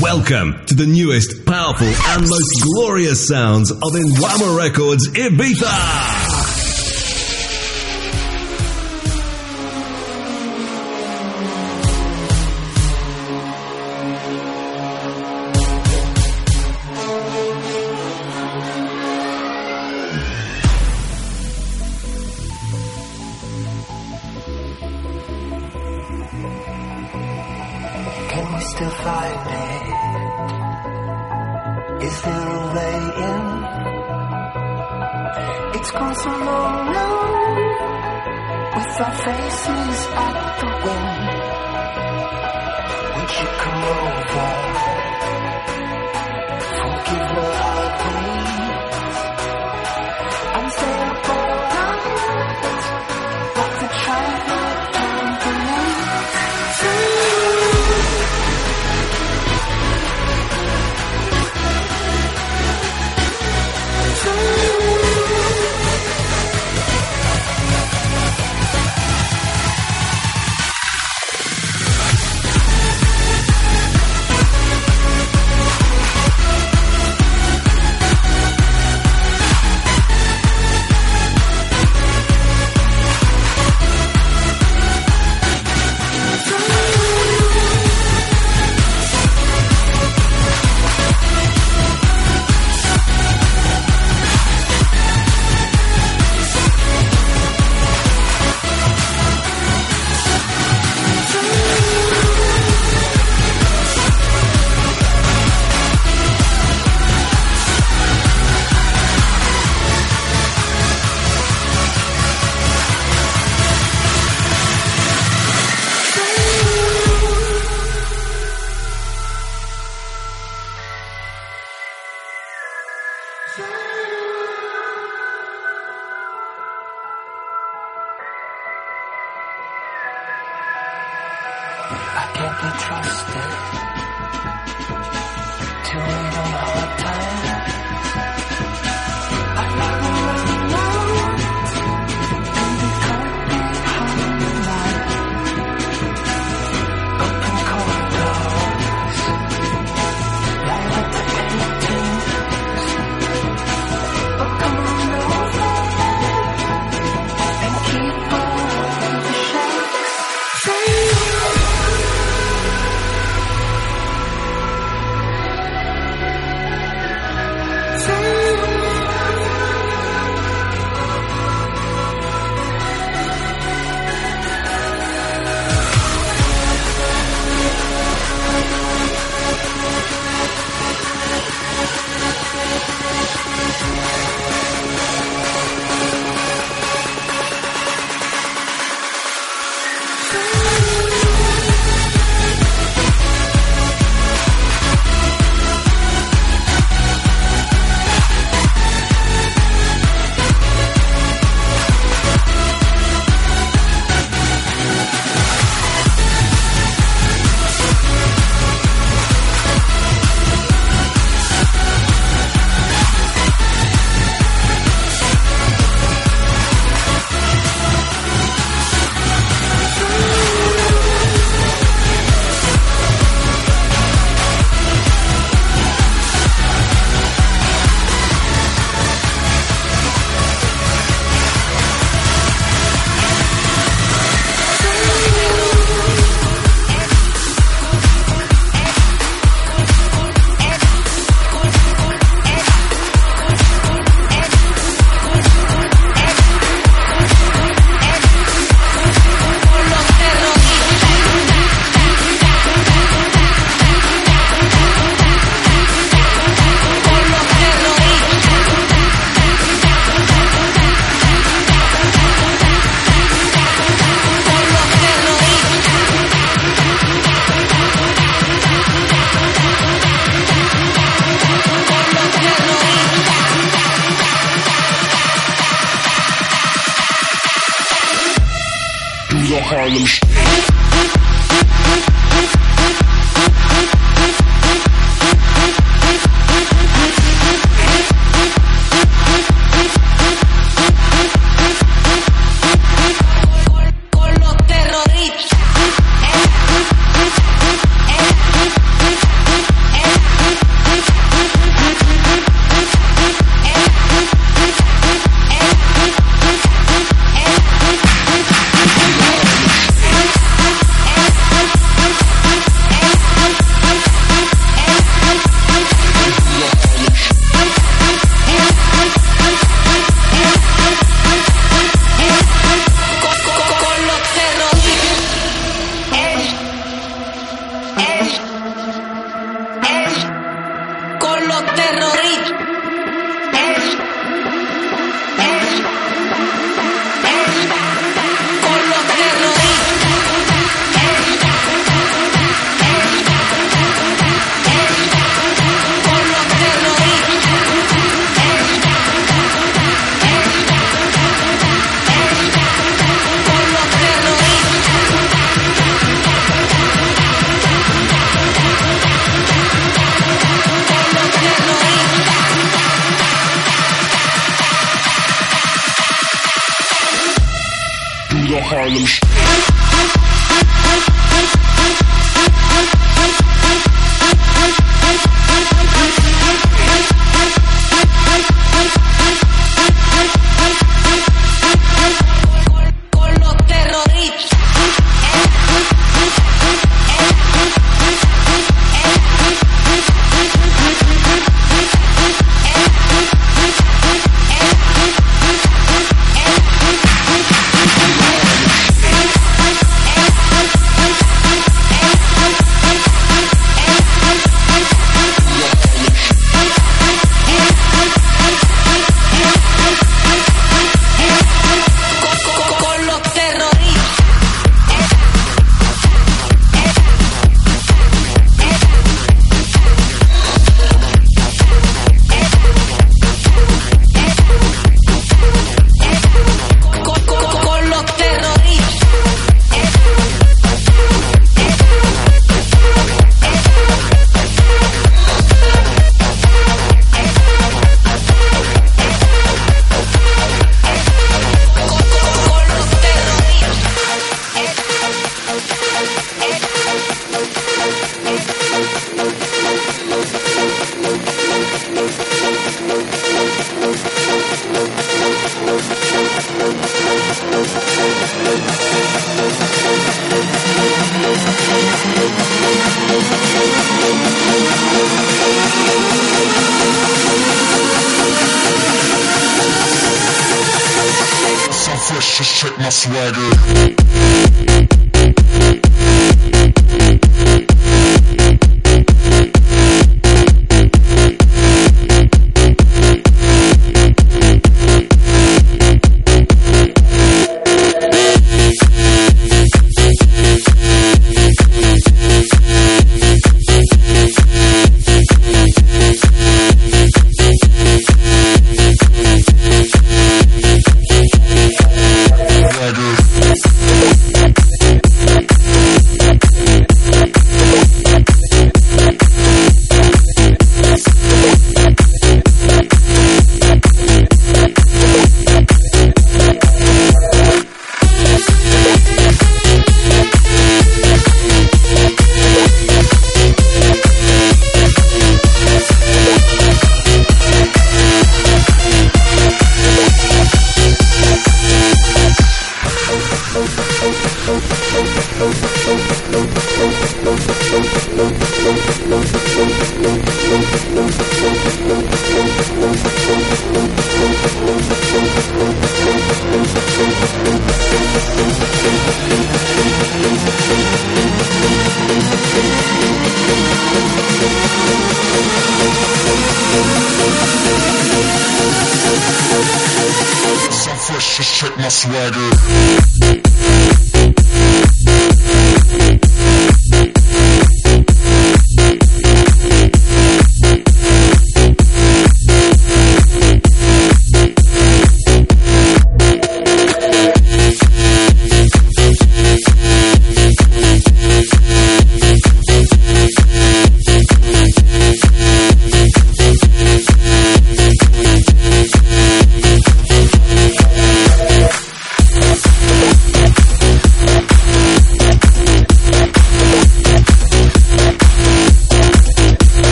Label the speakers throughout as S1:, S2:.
S1: Welcome to the newest, powerful, and most glorious sounds of Inwama Records Ibiza.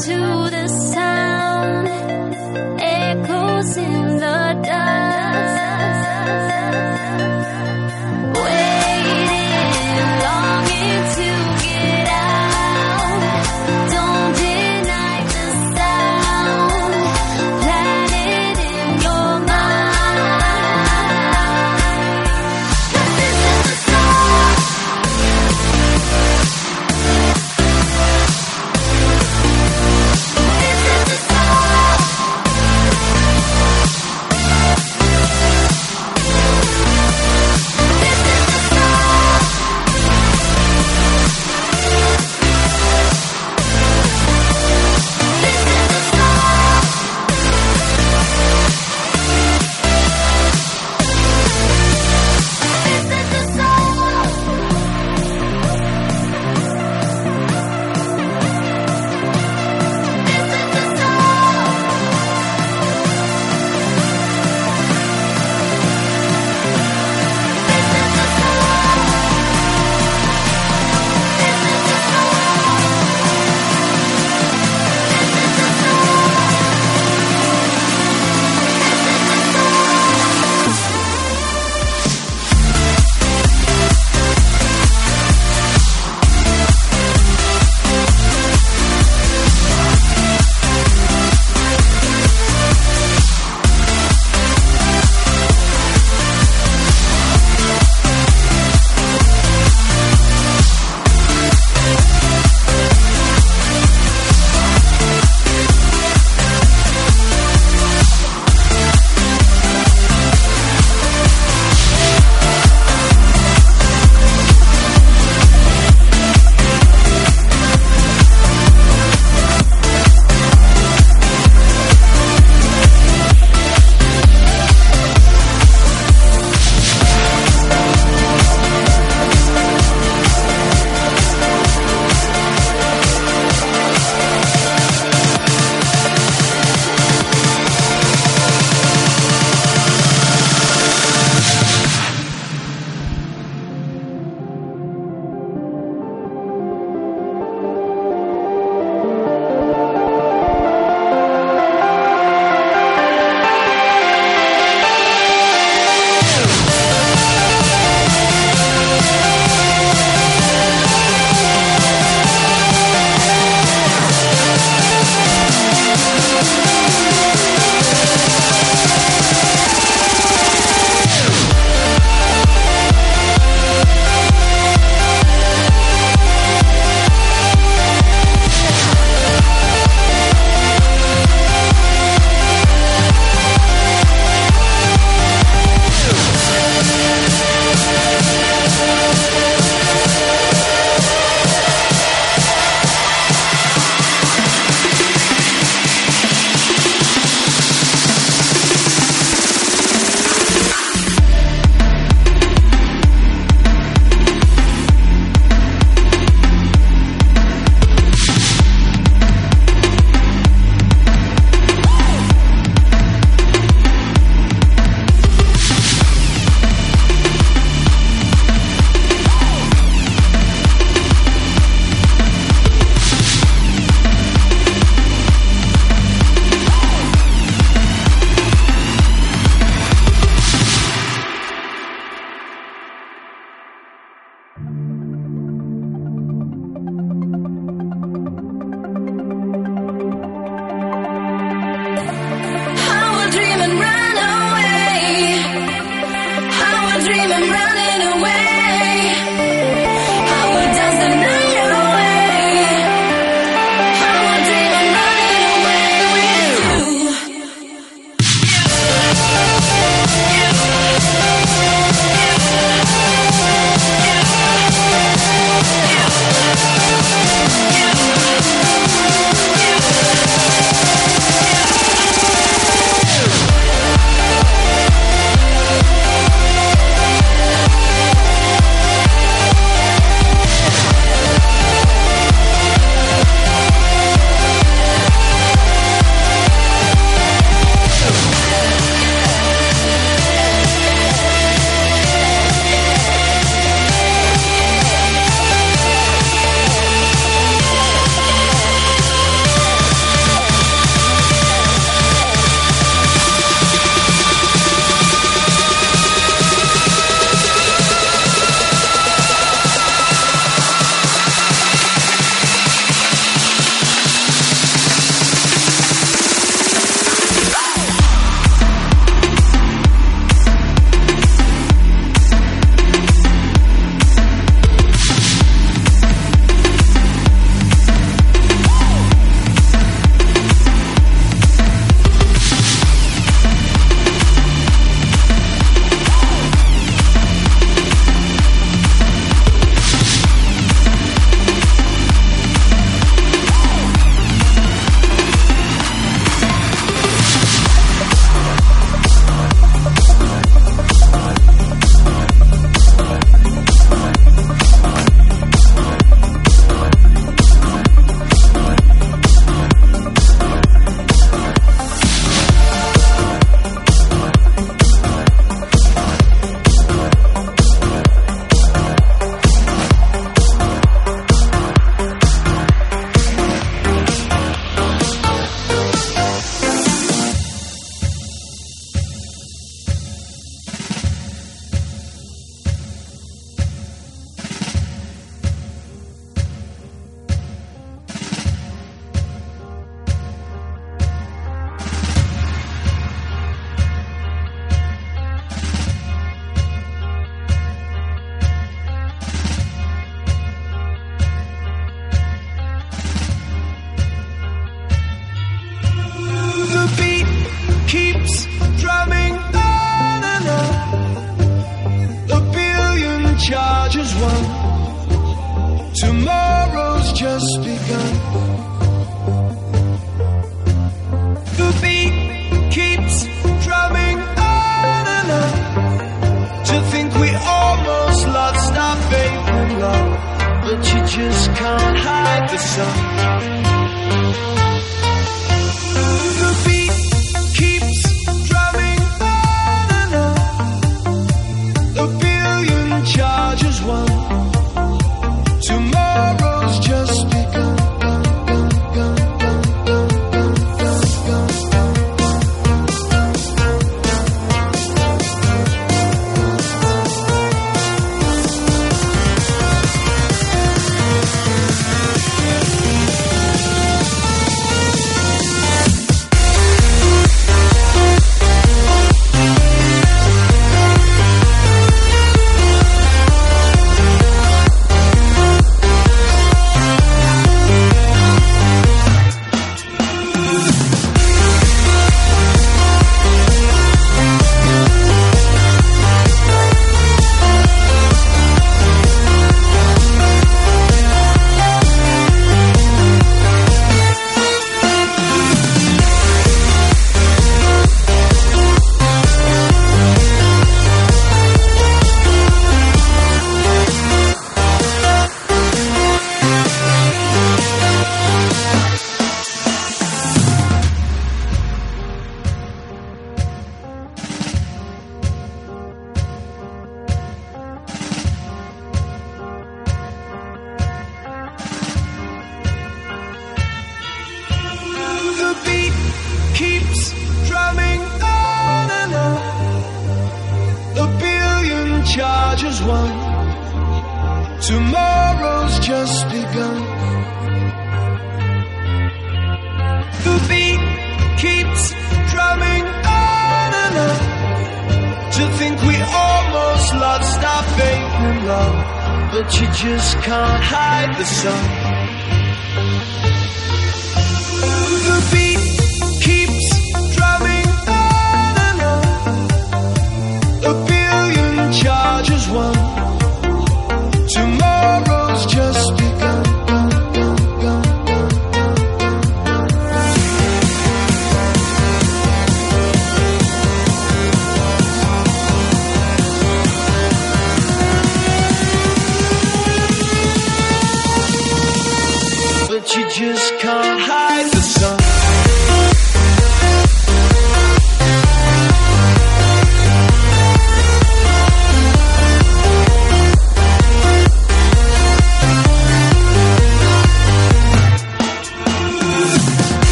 S2: to